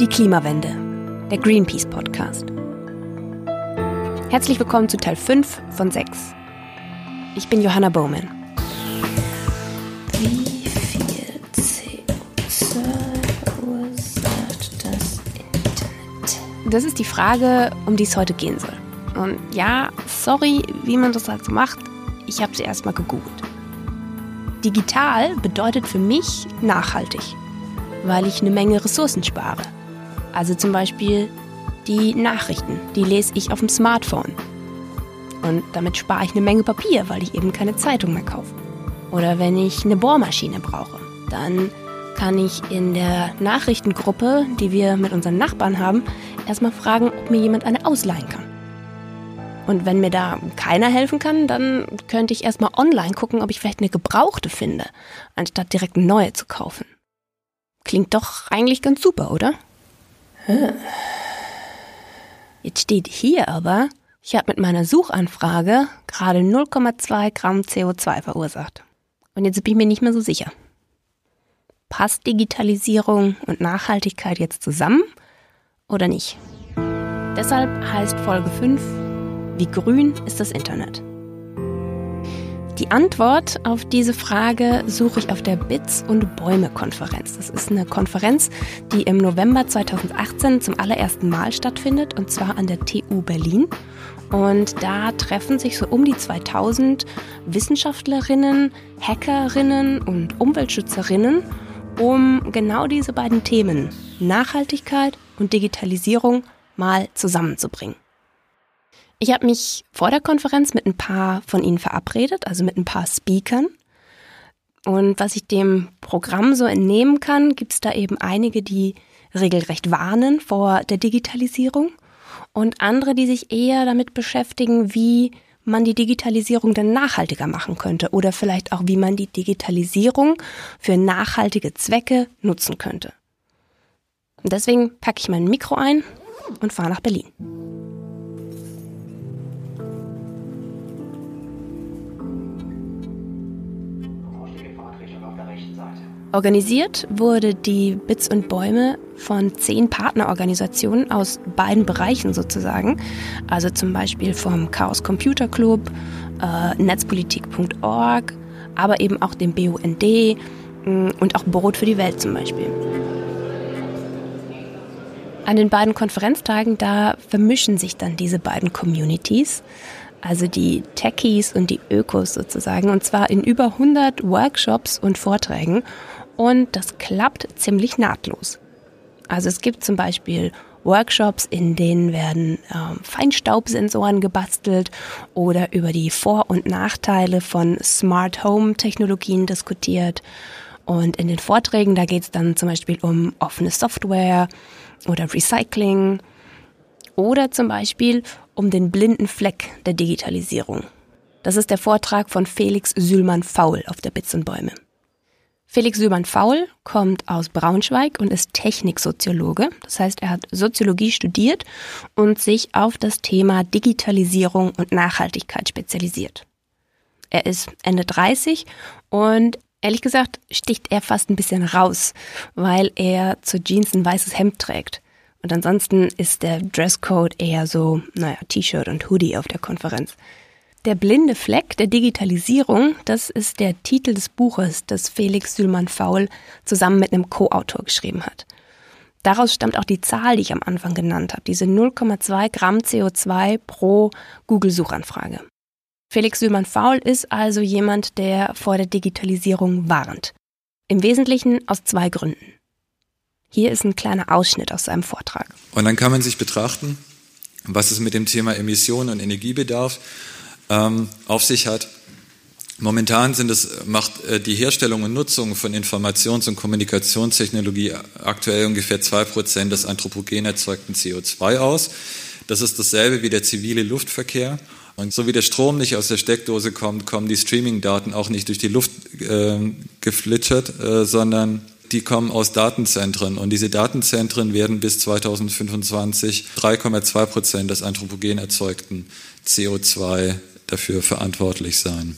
Die Klimawende, der Greenpeace Podcast. Herzlich willkommen zu Teil 5 von 6. Ich bin Johanna Bowman. Wie viel CO2 verursacht das Internet? Das ist die Frage, um die es heute gehen soll. Und ja, sorry, wie man das halt so macht, ich habe sie erstmal gegoogelt. Digital bedeutet für mich nachhaltig, weil ich eine Menge Ressourcen spare. Also zum Beispiel die Nachrichten, die lese ich auf dem Smartphone. Und damit spare ich eine Menge Papier, weil ich eben keine Zeitung mehr kaufe. Oder wenn ich eine Bohrmaschine brauche, dann kann ich in der Nachrichtengruppe, die wir mit unseren Nachbarn haben, erstmal fragen, ob mir jemand eine ausleihen kann. Und wenn mir da keiner helfen kann, dann könnte ich erstmal online gucken, ob ich vielleicht eine gebrauchte finde, anstatt direkt eine neue zu kaufen. Klingt doch eigentlich ganz super, oder? Jetzt steht hier aber, ich habe mit meiner Suchanfrage gerade 0,2 Gramm CO2 verursacht. Und jetzt bin ich mir nicht mehr so sicher. Passt Digitalisierung und Nachhaltigkeit jetzt zusammen oder nicht? Deshalb heißt Folge 5 wie grün ist das Internet? Die Antwort auf diese Frage suche ich auf der Bits und Bäume Konferenz. Das ist eine Konferenz, die im November 2018 zum allerersten Mal stattfindet und zwar an der TU Berlin. Und da treffen sich so um die 2000 Wissenschaftlerinnen, Hackerinnen und Umweltschützerinnen, um genau diese beiden Themen Nachhaltigkeit und Digitalisierung mal zusammenzubringen. Ich habe mich vor der Konferenz mit ein paar von Ihnen verabredet, also mit ein paar Speakern. Und was ich dem Programm so entnehmen kann, gibt es da eben einige, die regelrecht warnen vor der Digitalisierung und andere, die sich eher damit beschäftigen, wie man die Digitalisierung dann nachhaltiger machen könnte oder vielleicht auch, wie man die Digitalisierung für nachhaltige Zwecke nutzen könnte. Und deswegen packe ich mein Mikro ein und fahre nach Berlin. Organisiert wurde die Bits und Bäume von zehn Partnerorganisationen aus beiden Bereichen sozusagen. Also zum Beispiel vom Chaos Computer Club, äh, netzpolitik.org, aber eben auch dem BUND mm, und auch Brot für die Welt zum Beispiel. An den beiden Konferenztagen, da vermischen sich dann diese beiden Communities, also die Techies und die Ökos sozusagen, und zwar in über 100 Workshops und Vorträgen und das klappt ziemlich nahtlos. Also es gibt zum Beispiel Workshops, in denen werden ähm, Feinstaubsensoren gebastelt oder über die Vor- und Nachteile von Smart Home Technologien diskutiert. Und in den Vorträgen, da geht es dann zum Beispiel um offene Software oder Recycling oder zum Beispiel um den blinden Fleck der Digitalisierung. Das ist der Vortrag von Felix Sülmann-Faul auf der Bits und Bäume. Felix Sübern-Faul kommt aus Braunschweig und ist Techniksoziologe. Das heißt, er hat Soziologie studiert und sich auf das Thema Digitalisierung und Nachhaltigkeit spezialisiert. Er ist Ende 30 und ehrlich gesagt sticht er fast ein bisschen raus, weil er zu Jeans ein weißes Hemd trägt. Und ansonsten ist der Dresscode eher so, naja, T-Shirt und Hoodie auf der Konferenz. Der blinde Fleck der Digitalisierung, das ist der Titel des Buches, das Felix Sülmann-Faul zusammen mit einem Co-Autor geschrieben hat. Daraus stammt auch die Zahl, die ich am Anfang genannt habe, diese 0,2 Gramm CO2 pro Google-Suchanfrage. Felix Sülmann-Faul ist also jemand, der vor der Digitalisierung warnt. Im Wesentlichen aus zwei Gründen. Hier ist ein kleiner Ausschnitt aus seinem Vortrag. Und dann kann man sich betrachten, was es mit dem Thema Emissionen und Energiebedarf ähm, auf sich hat. Momentan sind es, macht äh, die Herstellung und Nutzung von Informations- und Kommunikationstechnologie aktuell ungefähr zwei Prozent des anthropogen erzeugten CO2 aus. Das ist dasselbe wie der zivile Luftverkehr. Und so wie der Strom nicht aus der Steckdose kommt, kommen die Streaming-Daten auch nicht durch die Luft äh, geflitschert, äh, sondern die kommen aus Datenzentren. Und diese Datenzentren werden bis 2025 3,2 Prozent des anthropogen erzeugten CO2 dafür verantwortlich sein.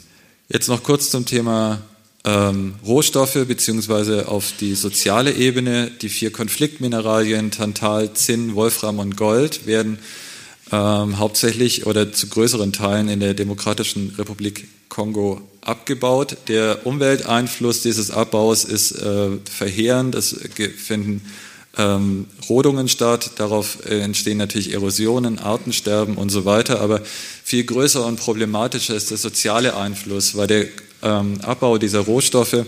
Jetzt noch kurz zum Thema ähm, Rohstoffe beziehungsweise auf die soziale Ebene. Die vier Konfliktmineralien Tantal, Zinn, Wolfram und Gold werden ähm, hauptsächlich oder zu größeren Teilen in der Demokratischen Republik Kongo abgebaut. Der Umwelteinfluss dieses Abbaus ist äh, verheerend. Es finden ähm, Rodungen statt. Darauf äh, entstehen natürlich Erosionen, Artensterben und so weiter. Aber viel größer und problematischer ist der soziale Einfluss, weil der ähm, Abbau dieser Rohstoffe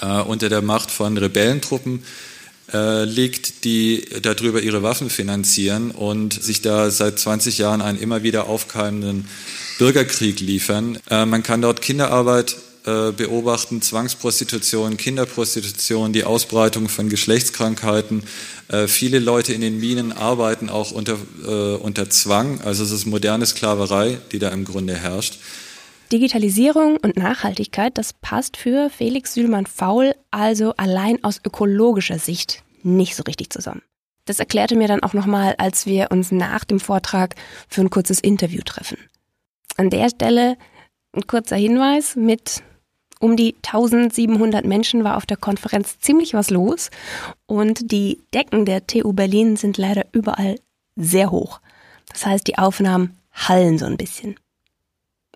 äh, unter der Macht von Rebellentruppen äh, liegt, die darüber ihre Waffen finanzieren und sich da seit 20 Jahren einen immer wieder aufkeimenden Bürgerkrieg liefern. Äh, man kann dort Kinderarbeit äh, beobachten, Zwangsprostitution, Kinderprostitution, die Ausbreitung von Geschlechtskrankheiten. Äh, viele Leute in den Minen arbeiten auch unter, äh, unter Zwang. Also es ist moderne Sklaverei, die da im Grunde herrscht. Digitalisierung und Nachhaltigkeit, das passt für Felix Sühlmann-Faul also allein aus ökologischer Sicht nicht so richtig zusammen. Das erklärte mir dann auch nochmal, als wir uns nach dem Vortrag für ein kurzes Interview treffen. An der Stelle ein kurzer Hinweis mit um die 1700 Menschen war auf der Konferenz ziemlich was los und die Decken der TU Berlin sind leider überall sehr hoch. Das heißt, die Aufnahmen hallen so ein bisschen.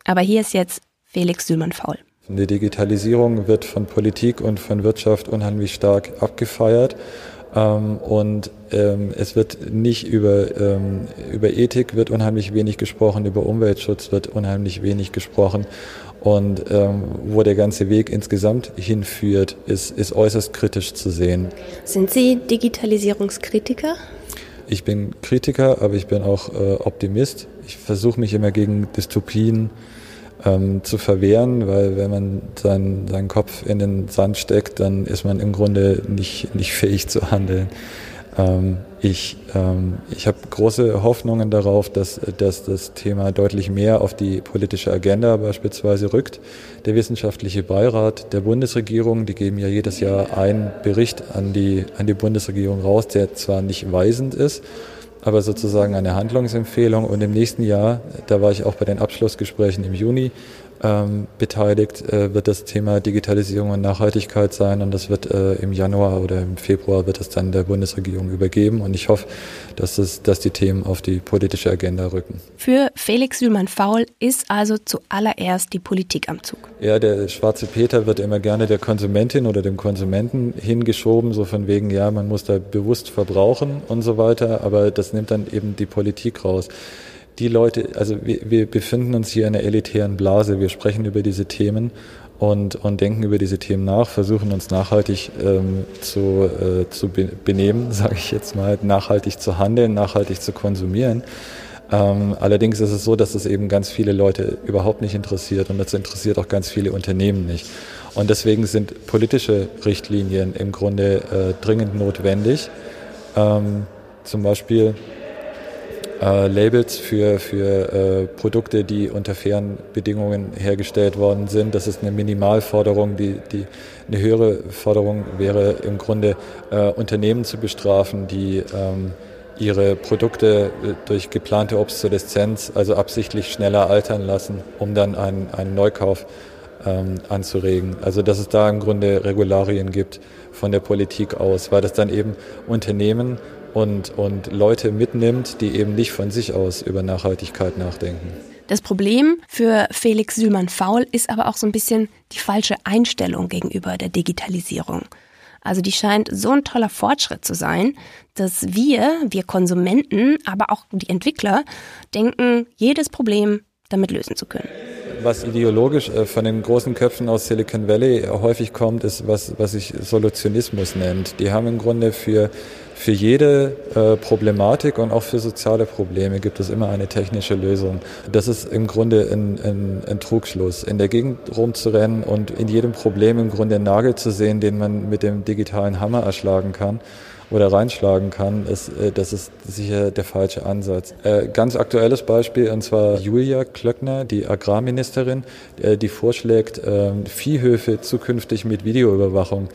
Aber hier ist jetzt Felix Sühlmann-Faul. Die Digitalisierung wird von Politik und von Wirtschaft unheimlich stark abgefeiert. Ähm, und ähm, es wird nicht über, ähm, über Ethik wird unheimlich wenig gesprochen, über Umweltschutz wird unheimlich wenig gesprochen. Und wo der ganze Weg insgesamt hinführt, ist, ist äußerst kritisch zu sehen. Sind Sie Digitalisierungskritiker? Ich bin Kritiker, aber ich bin auch äh, Optimist. Ich versuche mich immer gegen Dystopien ähm, zu verwehren, weil wenn man seinen, seinen Kopf in den Sand steckt, dann ist man im Grunde nicht, nicht fähig zu handeln. Ähm, ich ähm, ich habe große Hoffnungen darauf, dass, dass das Thema deutlich mehr auf die politische Agenda beispielsweise rückt. Der wissenschaftliche Beirat der Bundesregierung, die geben ja jedes Jahr einen Bericht an die, an die Bundesregierung raus, der zwar nicht weisend ist, aber sozusagen eine Handlungsempfehlung. Und im nächsten Jahr, da war ich auch bei den Abschlussgesprächen im Juni, ähm, beteiligt, äh, wird das Thema Digitalisierung und Nachhaltigkeit sein und das wird äh, im Januar oder im Februar wird es dann der Bundesregierung übergeben und ich hoffe, dass, es, dass die Themen auf die politische Agenda rücken. Für Felix Sühlmann-Faul ist also zuallererst die Politik am Zug. Ja, der schwarze Peter wird immer gerne der Konsumentin oder dem Konsumenten hingeschoben, so von wegen, ja, man muss da bewusst verbrauchen und so weiter, aber das nimmt dann eben die Politik raus die Leute, also wir, wir befinden uns hier in einer elitären Blase, wir sprechen über diese Themen und, und denken über diese Themen nach, versuchen uns nachhaltig ähm, zu, äh, zu benehmen, sage ich jetzt mal, nachhaltig zu handeln, nachhaltig zu konsumieren. Ähm, allerdings ist es so, dass es eben ganz viele Leute überhaupt nicht interessiert und das interessiert auch ganz viele Unternehmen nicht. Und deswegen sind politische Richtlinien im Grunde äh, dringend notwendig. Ähm, zum Beispiel äh, Labels für, für äh, Produkte, die unter fairen Bedingungen hergestellt worden sind. Das ist eine Minimalforderung. Die, die, eine höhere Forderung wäre im Grunde äh, Unternehmen zu bestrafen, die ähm, ihre Produkte äh, durch geplante Obsoleszenz, also absichtlich schneller altern lassen, um dann einen, einen Neukauf ähm, anzuregen. Also dass es da im Grunde Regularien gibt von der Politik aus, weil das dann eben Unternehmen und, und Leute mitnimmt, die eben nicht von sich aus über Nachhaltigkeit nachdenken. Das Problem für Felix Sühlmann-Faul ist aber auch so ein bisschen die falsche Einstellung gegenüber der Digitalisierung. Also die scheint so ein toller Fortschritt zu sein, dass wir, wir Konsumenten, aber auch die Entwickler denken, jedes Problem damit lösen zu können. Was ideologisch äh, von den großen Köpfen aus Silicon Valley häufig kommt, ist, was, was sich Solutionismus nennt. Die haben im Grunde für für jede äh, Problematik und auch für soziale Probleme gibt es immer eine technische Lösung. Das ist im Grunde ein, ein, ein Trugschluss. In der Gegend rumzurennen und in jedem Problem im Grunde einen Nagel zu sehen, den man mit dem digitalen Hammer erschlagen kann oder reinschlagen kann, ist, äh, das ist sicher der falsche Ansatz. Äh, ganz aktuelles Beispiel, und zwar Julia Klöckner, die Agrarministerin, die vorschlägt, ähm, Viehhöfe zukünftig mit Videoüberwachung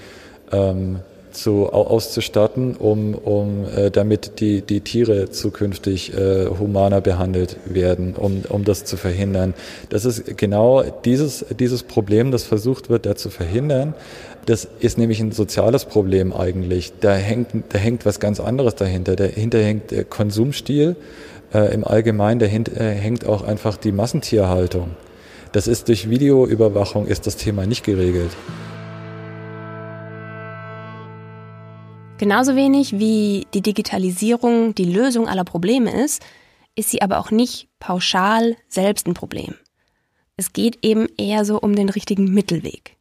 ähm, zu, auszustatten, um, um äh, damit die, die Tiere zukünftig äh, humaner behandelt werden, um, um das zu verhindern. Das ist genau dieses, dieses Problem, das versucht wird, da zu verhindern. Das ist nämlich ein soziales Problem eigentlich. Da hängt, da hängt was ganz anderes dahinter. Dahinter hängt der Konsumstil äh, im Allgemeinen, dahinter äh, hängt auch einfach die Massentierhaltung. Das ist durch Videoüberwachung ist das Thema nicht geregelt. Genauso wenig wie die Digitalisierung die Lösung aller Probleme ist, ist sie aber auch nicht pauschal selbst ein Problem. Es geht eben eher so um den richtigen Mittelweg.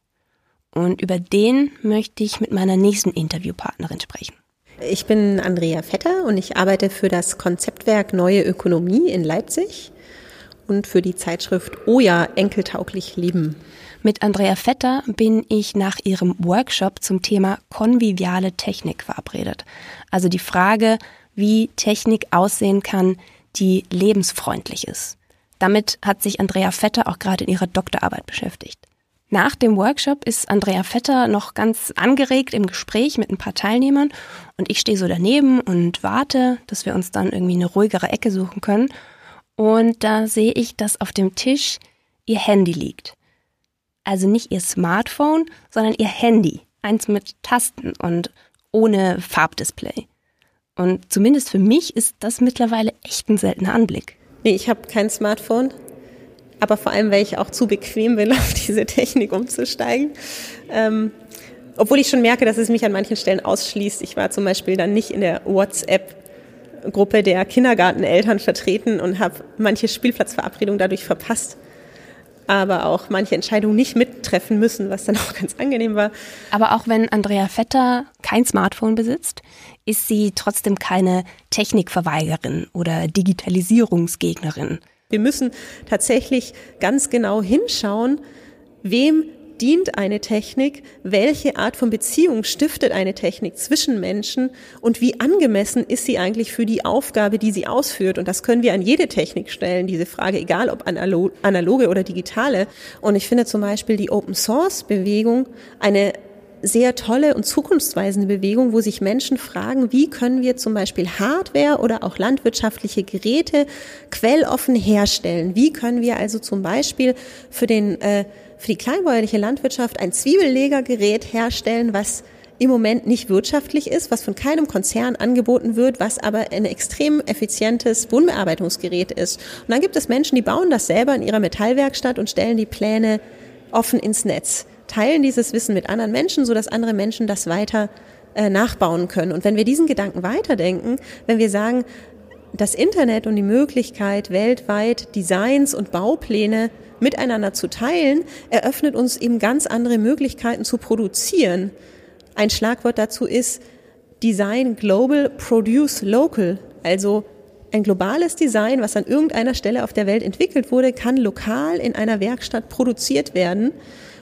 Und über den möchte ich mit meiner nächsten Interviewpartnerin sprechen. Ich bin Andrea Vetter und ich arbeite für das Konzeptwerk Neue Ökonomie in Leipzig und für die Zeitschrift Oja Enkeltauglich Leben. Mit Andrea Vetter bin ich nach ihrem Workshop zum Thema konviviale Technik verabredet. Also die Frage, wie Technik aussehen kann, die lebensfreundlich ist. Damit hat sich Andrea Vetter auch gerade in ihrer Doktorarbeit beschäftigt. Nach dem Workshop ist Andrea Vetter noch ganz angeregt im Gespräch mit ein paar Teilnehmern und ich stehe so daneben und warte, dass wir uns dann irgendwie eine ruhigere Ecke suchen können. Und da sehe ich, dass auf dem Tisch ihr Handy liegt. Also nicht ihr Smartphone, sondern ihr Handy. Eins mit Tasten und ohne Farbdisplay. Und zumindest für mich ist das mittlerweile echt ein seltener Anblick. Nee, ich habe kein Smartphone aber vor allem, weil ich auch zu bequem bin, auf diese Technik umzusteigen. Ähm, obwohl ich schon merke, dass es mich an manchen Stellen ausschließt. Ich war zum Beispiel dann nicht in der WhatsApp-Gruppe der Kindergarteneltern vertreten und habe manche Spielplatzverabredungen dadurch verpasst. Aber auch manche Entscheidungen nicht mittreffen müssen, was dann auch ganz angenehm war. Aber auch wenn Andrea Vetter kein Smartphone besitzt, ist sie trotzdem keine Technikverweigerin oder Digitalisierungsgegnerin. Wir müssen tatsächlich ganz genau hinschauen, wem dient eine Technik, welche Art von Beziehung stiftet eine Technik zwischen Menschen und wie angemessen ist sie eigentlich für die Aufgabe, die sie ausführt. Und das können wir an jede Technik stellen, diese Frage, egal ob analoge oder digitale. Und ich finde zum Beispiel die Open Source Bewegung eine sehr tolle und zukunftsweisende Bewegung, wo sich Menschen fragen, wie können wir zum Beispiel Hardware oder auch landwirtschaftliche Geräte quelloffen herstellen? Wie können wir also zum Beispiel für, den, äh, für die kleinbäuerliche Landwirtschaft ein Zwiebellegergerät herstellen, was im Moment nicht wirtschaftlich ist, was von keinem Konzern angeboten wird, was aber ein extrem effizientes Bodenbearbeitungsgerät ist. Und dann gibt es Menschen, die bauen das selber in ihrer Metallwerkstatt und stellen die Pläne offen ins Netz teilen dieses Wissen mit anderen Menschen, sodass andere Menschen das weiter äh, nachbauen können. Und wenn wir diesen Gedanken weiterdenken, wenn wir sagen, das Internet und die Möglichkeit, weltweit Designs und Baupläne miteinander zu teilen, eröffnet uns eben ganz andere Möglichkeiten zu produzieren. Ein Schlagwort dazu ist Design Global, Produce Local. Also ein globales Design, was an irgendeiner Stelle auf der Welt entwickelt wurde, kann lokal in einer Werkstatt produziert werden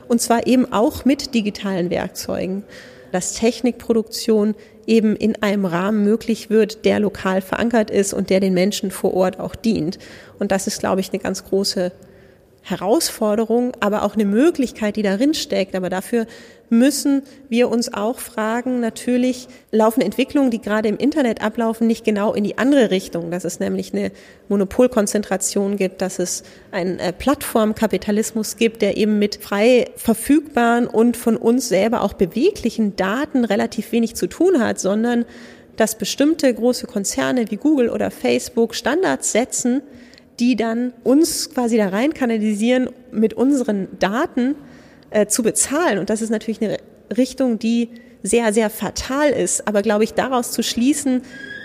und zwar eben auch mit digitalen Werkzeugen, dass Technikproduktion eben in einem Rahmen möglich wird, der lokal verankert ist und der den Menschen vor Ort auch dient. Und das ist, glaube ich, eine ganz große Herausforderung, aber auch eine Möglichkeit, die darin steckt. Aber dafür müssen wir uns auch fragen, natürlich laufen Entwicklungen, die gerade im Internet ablaufen, nicht genau in die andere Richtung, dass es nämlich eine Monopolkonzentration gibt, dass es einen äh, Plattformkapitalismus gibt, der eben mit frei verfügbaren und von uns selber auch beweglichen Daten relativ wenig zu tun hat, sondern dass bestimmte große Konzerne wie Google oder Facebook Standards setzen, die dann uns quasi da rein kanalisieren, mit unseren Daten äh, zu bezahlen. Und das ist natürlich eine Richtung, die sehr, sehr fatal ist. Aber glaube ich, daraus zu schließen,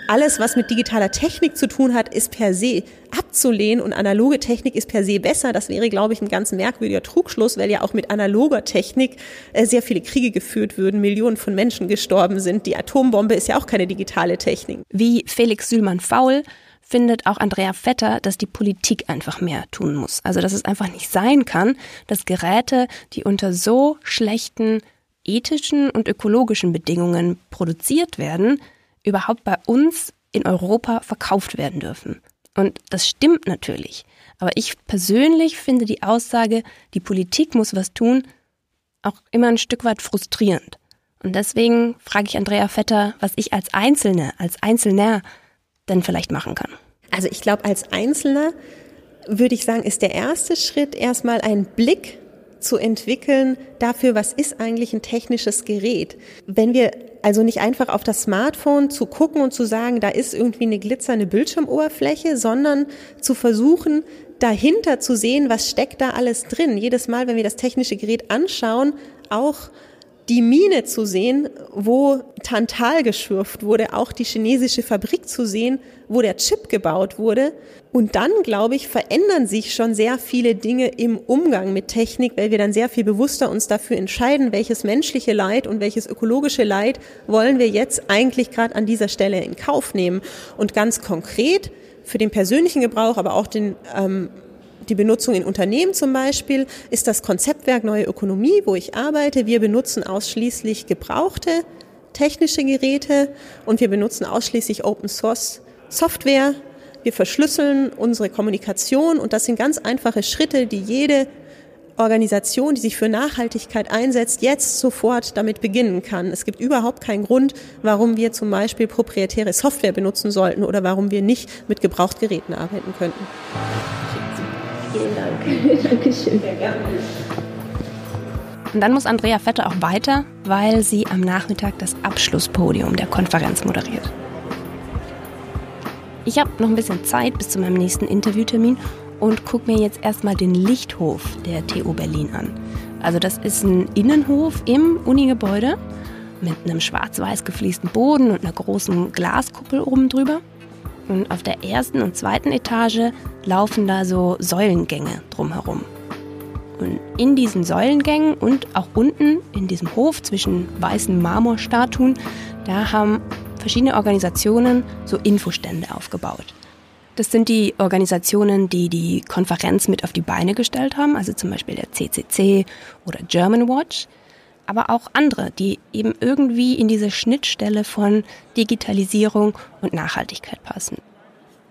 alles, was mit digitaler Technik zu tun hat, ist per se abzulehnen und analoge Technik ist per se besser. Das wäre, glaube ich, ein ganz merkwürdiger Trugschluss, weil ja auch mit analoger Technik äh, sehr viele Kriege geführt würden, Millionen von Menschen gestorben sind. Die Atombombe ist ja auch keine digitale Technik. Wie Felix Sühlmann-Faul findet auch Andrea Vetter, dass die Politik einfach mehr tun muss. Also dass es einfach nicht sein kann, dass Geräte, die unter so schlechten ethischen und ökologischen Bedingungen produziert werden, überhaupt bei uns in Europa verkauft werden dürfen. Und das stimmt natürlich. Aber ich persönlich finde die Aussage, die Politik muss was tun, auch immer ein Stück weit frustrierend. Und deswegen frage ich Andrea Vetter, was ich als Einzelne, als Einzelner denn vielleicht machen kann. Also ich glaube, als Einzelner würde ich sagen, ist der erste Schritt erstmal ein Blick zu entwickeln dafür, was ist eigentlich ein technisches Gerät. Wenn wir also nicht einfach auf das Smartphone zu gucken und zu sagen, da ist irgendwie eine glitzernde Bildschirmoberfläche, sondern zu versuchen, dahinter zu sehen, was steckt da alles drin. Jedes Mal, wenn wir das technische Gerät anschauen, auch die Mine zu sehen, wo Tantal geschürft wurde, auch die chinesische Fabrik zu sehen, wo der Chip gebaut wurde. Und dann, glaube ich, verändern sich schon sehr viele Dinge im Umgang mit Technik, weil wir dann sehr viel bewusster uns dafür entscheiden, welches menschliche Leid und welches ökologische Leid wollen wir jetzt eigentlich gerade an dieser Stelle in Kauf nehmen. Und ganz konkret für den persönlichen Gebrauch, aber auch den ähm, die Benutzung in Unternehmen zum Beispiel ist das Konzeptwerk Neue Ökonomie, wo ich arbeite. Wir benutzen ausschließlich gebrauchte technische Geräte und wir benutzen ausschließlich Open Source Software. Wir verschlüsseln unsere Kommunikation und das sind ganz einfache Schritte, die jede Organisation, die sich für Nachhaltigkeit einsetzt, jetzt sofort damit beginnen kann. Es gibt überhaupt keinen Grund, warum wir zum Beispiel proprietäre Software benutzen sollten oder warum wir nicht mit Gebrauchtgeräten arbeiten könnten. Vielen Dank. Dankeschön. Sehr gerne. Und dann muss Andrea Vetter auch weiter, weil sie am Nachmittag das Abschlusspodium der Konferenz moderiert. Ich habe noch ein bisschen Zeit bis zu meinem nächsten Interviewtermin und gucke mir jetzt erstmal den Lichthof der TU Berlin an. Also das ist ein Innenhof im Unigebäude mit einem schwarz-weiß gefliesten Boden und einer großen Glaskuppel oben drüber. Und auf der ersten und zweiten Etage laufen da so Säulengänge drumherum. Und in diesen Säulengängen und auch unten in diesem Hof zwischen weißen Marmorstatuen, da haben verschiedene Organisationen so Infostände aufgebaut. Das sind die Organisationen, die die Konferenz mit auf die Beine gestellt haben, also zum Beispiel der CCC oder German Watch aber auch andere, die eben irgendwie in diese Schnittstelle von Digitalisierung und Nachhaltigkeit passen.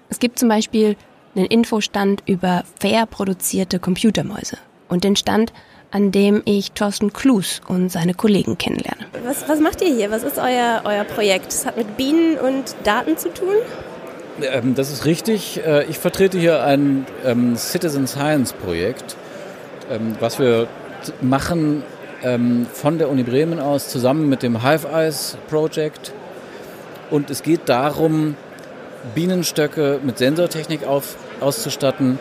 Es gibt zum Beispiel einen Infostand über fair produzierte Computermäuse und den Stand, an dem ich Thorsten Klus und seine Kollegen kennenlerne. Was, was macht ihr hier? Was ist euer, euer Projekt? Es hat mit Bienen und Daten zu tun? Ähm, das ist richtig. Äh, ich vertrete hier ein ähm, Citizen Science Projekt, ähm, was wir machen ähm, von der Uni Bremen aus zusammen mit dem Hive Eyes Project. Und es geht darum, Bienenstöcke mit Sensortechnik auf, auszustatten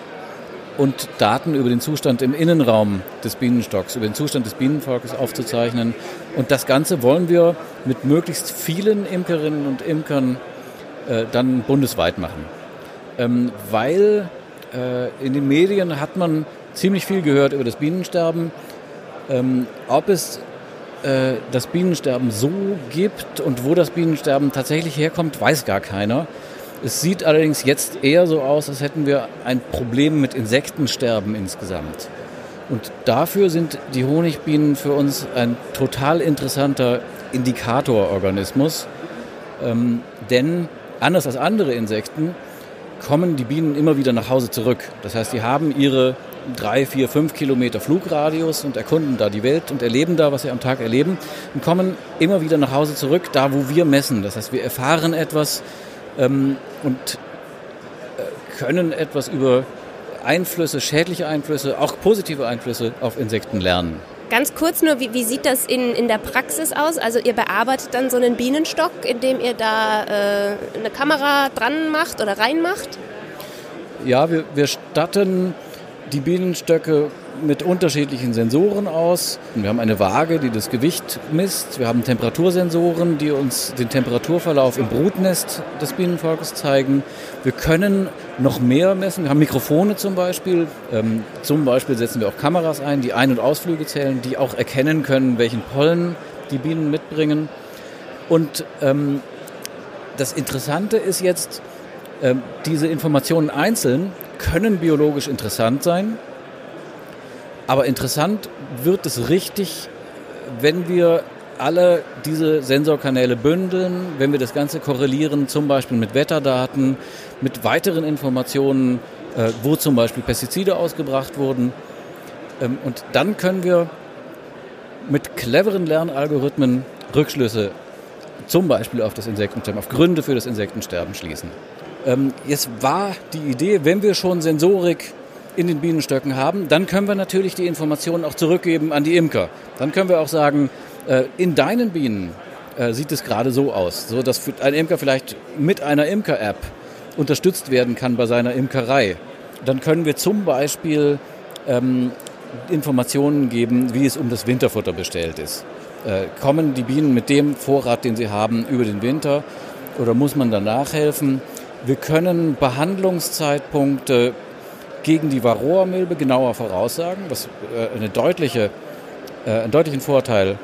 und Daten über den Zustand im Innenraum des Bienenstocks, über den Zustand des Bienenvolkes aufzuzeichnen. Und das Ganze wollen wir mit möglichst vielen Imkerinnen und Imkern äh, dann bundesweit machen. Ähm, weil äh, in den Medien hat man ziemlich viel gehört über das Bienensterben. Ähm, ob es äh, das Bienensterben so gibt und wo das Bienensterben tatsächlich herkommt, weiß gar keiner. Es sieht allerdings jetzt eher so aus, als hätten wir ein Problem mit Insektensterben insgesamt. Und dafür sind die Honigbienen für uns ein total interessanter Indikatororganismus. Ähm, denn anders als andere Insekten kommen die Bienen immer wieder nach Hause zurück. Das heißt, sie haben ihre drei, vier, fünf Kilometer Flugradius und erkunden da die Welt und erleben da, was sie am Tag erleben und kommen immer wieder nach Hause zurück, da wo wir messen. Das heißt, wir erfahren etwas ähm, und äh, können etwas über Einflüsse, schädliche Einflüsse, auch positive Einflüsse auf Insekten lernen. Ganz kurz nur, wie, wie sieht das in, in der Praxis aus? Also ihr bearbeitet dann so einen Bienenstock, indem ihr da äh, eine Kamera dran macht oder reinmacht? Ja, wir, wir statten die Bienenstöcke mit unterschiedlichen Sensoren aus. Wir haben eine Waage, die das Gewicht misst. Wir haben Temperatursensoren, die uns den Temperaturverlauf im Brutnest des Bienenvolkes zeigen. Wir können noch mehr messen. Wir haben Mikrofone zum Beispiel. Ähm, zum Beispiel setzen wir auch Kameras ein, die Ein- und Ausflüge zählen, die auch erkennen können, welchen Pollen die Bienen mitbringen. Und ähm, das Interessante ist jetzt, ähm, diese Informationen einzeln können biologisch interessant sein, aber interessant wird es richtig, wenn wir alle diese Sensorkanäle bündeln, wenn wir das Ganze korrelieren, zum Beispiel mit Wetterdaten, mit weiteren Informationen, äh, wo zum Beispiel Pestizide ausgebracht wurden. Ähm, und dann können wir mit cleveren Lernalgorithmen Rückschlüsse zum Beispiel auf das Insektensterben, auf Gründe für das Insektensterben schließen. Ähm, jetzt war die Idee, wenn wir schon Sensorik in den Bienenstöcken haben, dann können wir natürlich die Informationen auch zurückgeben an die Imker. Dann können wir auch sagen, äh, in deinen Bienen äh, sieht es gerade so aus, so dass ein Imker vielleicht mit einer Imker-App unterstützt werden kann bei seiner Imkerei. Dann können wir zum Beispiel ähm, Informationen geben, wie es um das Winterfutter bestellt ist. Äh, kommen die Bienen mit dem Vorrat, den sie haben, über den Winter oder muss man danach helfen? Wir können Behandlungszeitpunkte gegen die Varroa-Milbe genauer voraussagen, was äh, eine deutliche, äh, einen deutlichen Vorteil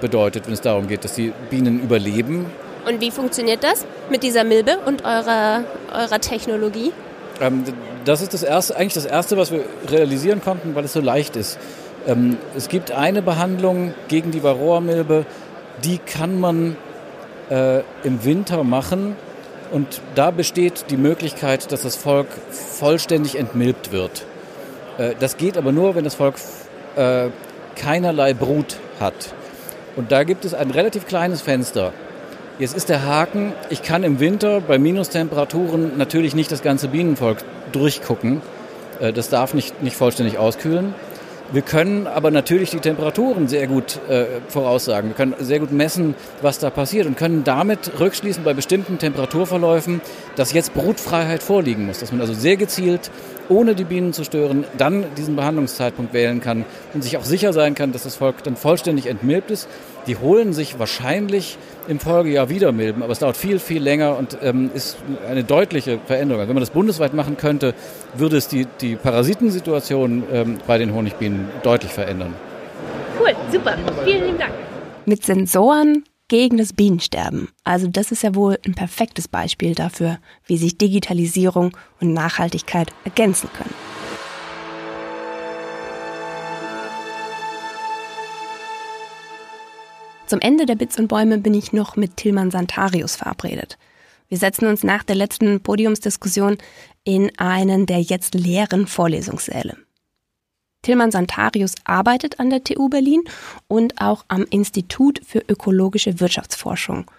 bedeutet, wenn es darum geht, dass die Bienen überleben. Und wie funktioniert das mit dieser Milbe und eurer, eurer Technologie? Ähm, das ist das erste, eigentlich das Erste, was wir realisieren konnten, weil es so leicht ist. Ähm, es gibt eine Behandlung gegen die Varroa-Milbe, die kann man äh, im Winter machen und da besteht die Möglichkeit, dass das Volk vollständig entmilbt wird. Äh, das geht aber nur, wenn das Volk äh, keinerlei Brut hat. Und da gibt es ein relativ kleines Fenster. Jetzt ist der Haken, ich kann im Winter bei Minustemperaturen natürlich nicht das ganze Bienenvolk durchgucken. Äh, das darf nicht, nicht vollständig auskühlen. Wir können aber natürlich die Temperaturen sehr gut äh, voraussagen. Wir können sehr gut messen, was da passiert und können damit rückschließen bei bestimmten Temperaturverläufen, dass jetzt Brutfreiheit vorliegen muss. Dass man also sehr gezielt, ohne die Bienen zu stören, dann diesen Behandlungszeitpunkt wählen kann und sich auch sicher sein kann, dass das Volk dann vollständig entmilbt ist. Die holen sich wahrscheinlich im Folgejahr wieder Milben, aber es dauert viel, viel länger und ähm, ist eine deutliche Veränderung. Also wenn man das bundesweit machen könnte, würde es die, die Parasitensituation ähm, bei den Honigbienen deutlich verändern. Cool, super. Vielen lieben Dank. Mit Sensoren gegen das Bienensterben. Also das ist ja wohl ein perfektes Beispiel dafür, wie sich Digitalisierung und Nachhaltigkeit ergänzen können. Zum Ende der Bits und Bäume bin ich noch mit Tilman Santarius verabredet. Wir setzen uns nach der letzten Podiumsdiskussion in einen der jetzt leeren Vorlesungssäle. Tilman Santarius arbeitet an der TU Berlin und auch am Institut für ökologische Wirtschaftsforschung.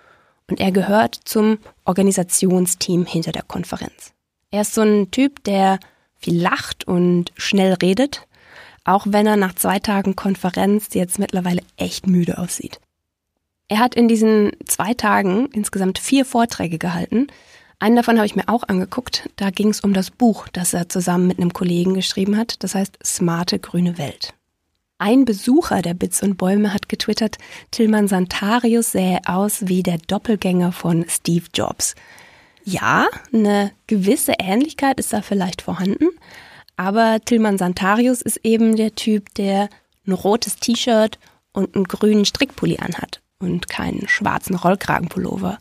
Und er gehört zum Organisationsteam hinter der Konferenz. Er ist so ein Typ, der viel lacht und schnell redet, auch wenn er nach zwei Tagen Konferenz jetzt mittlerweile echt müde aussieht. Er hat in diesen zwei Tagen insgesamt vier Vorträge gehalten. Einen davon habe ich mir auch angeguckt. Da ging es um das Buch, das er zusammen mit einem Kollegen geschrieben hat. Das heißt Smarte grüne Welt. Ein Besucher der Bits und Bäume hat getwittert, Tillmann Santarius sähe aus wie der Doppelgänger von Steve Jobs. Ja, eine gewisse Ähnlichkeit ist da vielleicht vorhanden, aber Tillmann Santarius ist eben der Typ, der ein rotes T-Shirt und einen grünen Strickpulli anhat und keinen schwarzen Rollkragenpullover.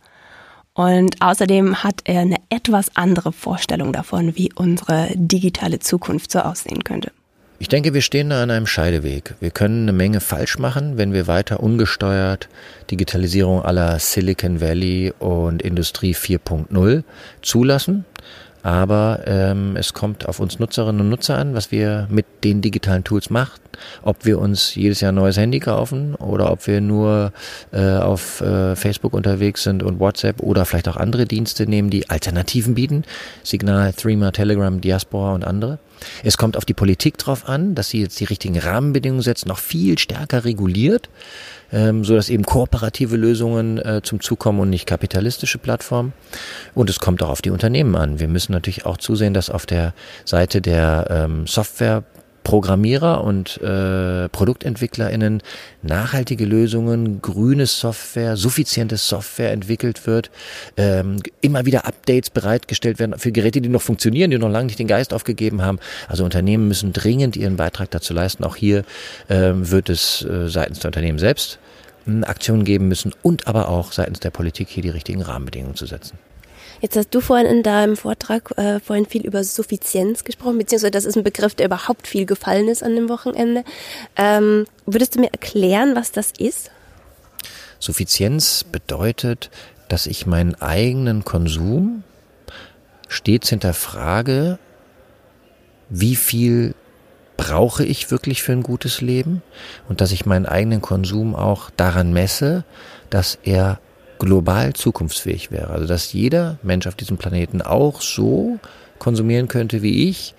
Und außerdem hat er eine etwas andere Vorstellung davon, wie unsere digitale Zukunft so aussehen könnte. Ich denke, wir stehen da an einem Scheideweg. Wir können eine Menge falsch machen, wenn wir weiter ungesteuert Digitalisierung aller Silicon Valley und Industrie 4.0 zulassen. Aber ähm, es kommt auf uns Nutzerinnen und Nutzer an, was wir mit den digitalen Tools machen. Ob wir uns jedes Jahr ein neues Handy kaufen oder ob wir nur äh, auf äh, Facebook unterwegs sind und WhatsApp oder vielleicht auch andere Dienste nehmen, die Alternativen bieten. Signal, Threema, Telegram, Diaspora und andere. Es kommt auf die Politik drauf an, dass sie jetzt die richtigen Rahmenbedingungen setzt, noch viel stärker reguliert ähm, so dass eben kooperative Lösungen äh, zum Zug kommen und nicht kapitalistische Plattformen. Und es kommt auch auf die Unternehmen an. Wir müssen natürlich auch zusehen, dass auf der Seite der ähm, Software Programmierer und äh, ProduktentwicklerInnen nachhaltige Lösungen, grüne Software, suffiziente Software entwickelt wird, ähm, immer wieder Updates bereitgestellt werden für Geräte, die noch funktionieren, die noch lange nicht den Geist aufgegeben haben. Also Unternehmen müssen dringend ihren Beitrag dazu leisten. Auch hier ähm, wird es äh, seitens der Unternehmen selbst hm, Aktionen geben müssen und aber auch seitens der Politik hier die richtigen Rahmenbedingungen zu setzen. Jetzt hast du vorhin in deinem Vortrag äh, vorhin viel über Suffizienz gesprochen, beziehungsweise das ist ein Begriff, der überhaupt viel gefallen ist an dem Wochenende. Ähm, würdest du mir erklären, was das ist? Suffizienz bedeutet, dass ich meinen eigenen Konsum stets hinterfrage, wie viel brauche ich wirklich für ein gutes Leben und dass ich meinen eigenen Konsum auch daran messe, dass er global zukunftsfähig wäre. Also dass jeder Mensch auf diesem Planeten auch so konsumieren könnte wie ich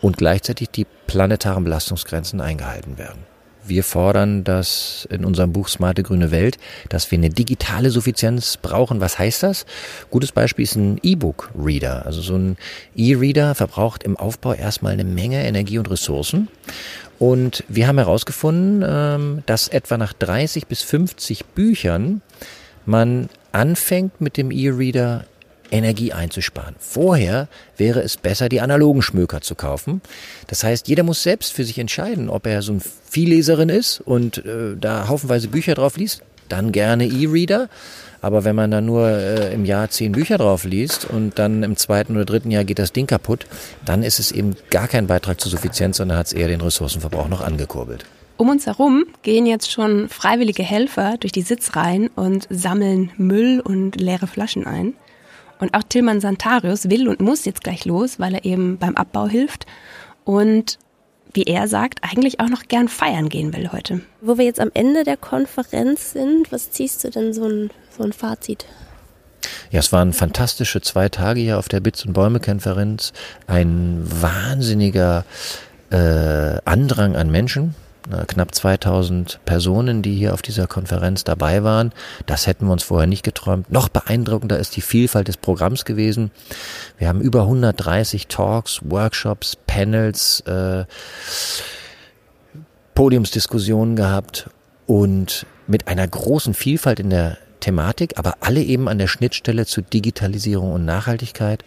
und gleichzeitig die planetaren Belastungsgrenzen eingehalten werden. Wir fordern das in unserem Buch Smarte grüne Welt, dass wir eine digitale Suffizienz brauchen. Was heißt das? Gutes Beispiel ist ein E-Book-Reader. Also so ein E-Reader verbraucht im Aufbau erstmal eine Menge Energie und Ressourcen. Und wir haben herausgefunden, ähm, dass etwa nach 30 bis 50 Büchern man anfängt mit dem E-Reader Energie einzusparen. Vorher wäre es besser, die analogen Schmöker zu kaufen. Das heißt, jeder muss selbst für sich entscheiden, ob er so ein Vielleserin ist und äh, da haufenweise Bücher drauf liest, dann gerne E-Reader. Aber wenn man dann nur äh, im Jahr zehn Bücher drauf liest und dann im zweiten oder dritten Jahr geht das Ding kaputt, dann ist es eben gar kein Beitrag zur Suffizienz, sondern hat es eher den Ressourcenverbrauch noch angekurbelt. Um uns herum gehen jetzt schon freiwillige Helfer durch die Sitzreihen und sammeln Müll und leere Flaschen ein. Und auch Tilman Santarius will und muss jetzt gleich los, weil er eben beim Abbau hilft. Und wie er sagt, eigentlich auch noch gern feiern gehen will heute. Wo wir jetzt am Ende der Konferenz sind, was ziehst du denn so ein, so ein Fazit? Ja, es waren fantastische zwei Tage hier auf der Bits- und Bäume-Konferenz. Ein wahnsinniger äh, Andrang an Menschen knapp 2000 Personen, die hier auf dieser Konferenz dabei waren. Das hätten wir uns vorher nicht geträumt. Noch beeindruckender ist die Vielfalt des Programms gewesen. Wir haben über 130 Talks, Workshops, Panels, äh, Podiumsdiskussionen gehabt und mit einer großen Vielfalt in der Thematik, aber alle eben an der Schnittstelle zu Digitalisierung und Nachhaltigkeit.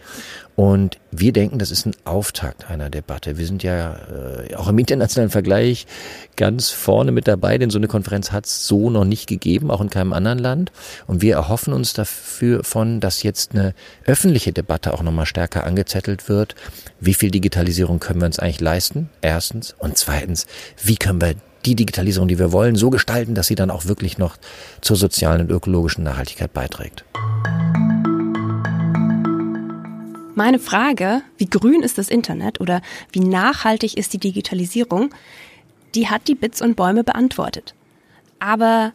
Und wir denken, das ist ein Auftakt einer Debatte. Wir sind ja äh, auch im internationalen Vergleich ganz vorne mit dabei, denn so eine Konferenz hat es so noch nicht gegeben, auch in keinem anderen Land. Und wir erhoffen uns dafür von, dass jetzt eine öffentliche Debatte auch nochmal stärker angezettelt wird. Wie viel Digitalisierung können wir uns eigentlich leisten? Erstens. Und zweitens, wie können wir die Digitalisierung, die wir wollen, so gestalten, dass sie dann auch wirklich noch zur sozialen und ökologischen Nachhaltigkeit beiträgt. Meine Frage, wie grün ist das Internet oder wie nachhaltig ist die Digitalisierung, die hat die Bits und Bäume beantwortet. Aber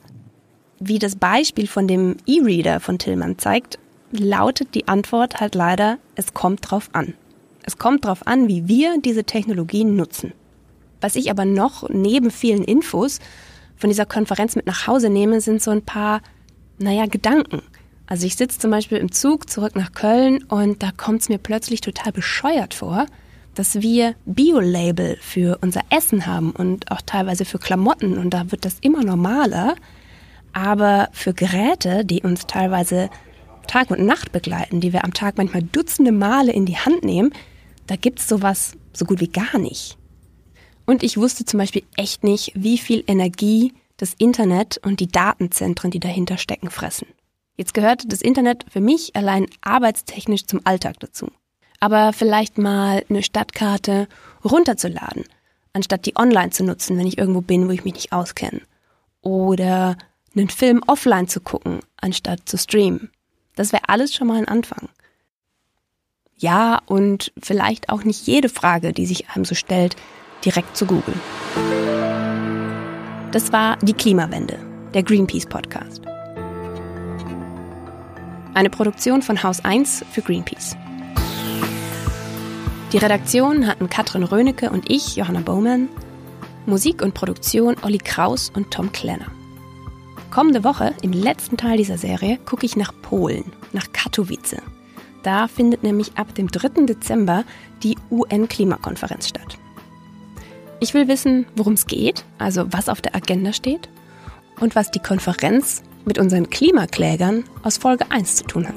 wie das Beispiel von dem E-Reader von Tillmann zeigt, lautet die Antwort halt leider, es kommt drauf an. Es kommt drauf an, wie wir diese Technologien nutzen. Was ich aber noch neben vielen Infos von dieser Konferenz mit nach Hause nehme, sind so ein paar, naja, Gedanken. Also ich sitze zum Beispiel im Zug zurück nach Köln und da kommt es mir plötzlich total bescheuert vor, dass wir Bio-Label für unser Essen haben und auch teilweise für Klamotten und da wird das immer normaler. Aber für Geräte, die uns teilweise Tag und Nacht begleiten, die wir am Tag manchmal dutzende Male in die Hand nehmen, da gibt es sowas so gut wie gar nicht. Und ich wusste zum Beispiel echt nicht, wie viel Energie das Internet und die Datenzentren, die dahinter stecken, fressen. Jetzt gehört das Internet für mich allein arbeitstechnisch zum Alltag dazu. Aber vielleicht mal eine Stadtkarte runterzuladen, anstatt die online zu nutzen, wenn ich irgendwo bin, wo ich mich nicht auskenne. Oder einen Film offline zu gucken, anstatt zu streamen. Das wäre alles schon mal ein Anfang. Ja, und vielleicht auch nicht jede Frage, die sich einem so stellt, direkt zu googeln. Das war die Klimawende, der Greenpeace Podcast. Eine Produktion von Haus 1 für Greenpeace. Die Redaktion hatten Katrin Rönecke und ich, Johanna Bowman. Musik und Produktion Olli Kraus und Tom Klenner. Kommende Woche, im letzten Teil dieser Serie, gucke ich nach Polen, nach Katowice. Da findet nämlich ab dem 3. Dezember die UN-Klimakonferenz statt. Ich will wissen, worum es geht, also was auf der Agenda steht und was die Konferenz mit unseren Klimaklägern aus Folge 1 zu tun hat.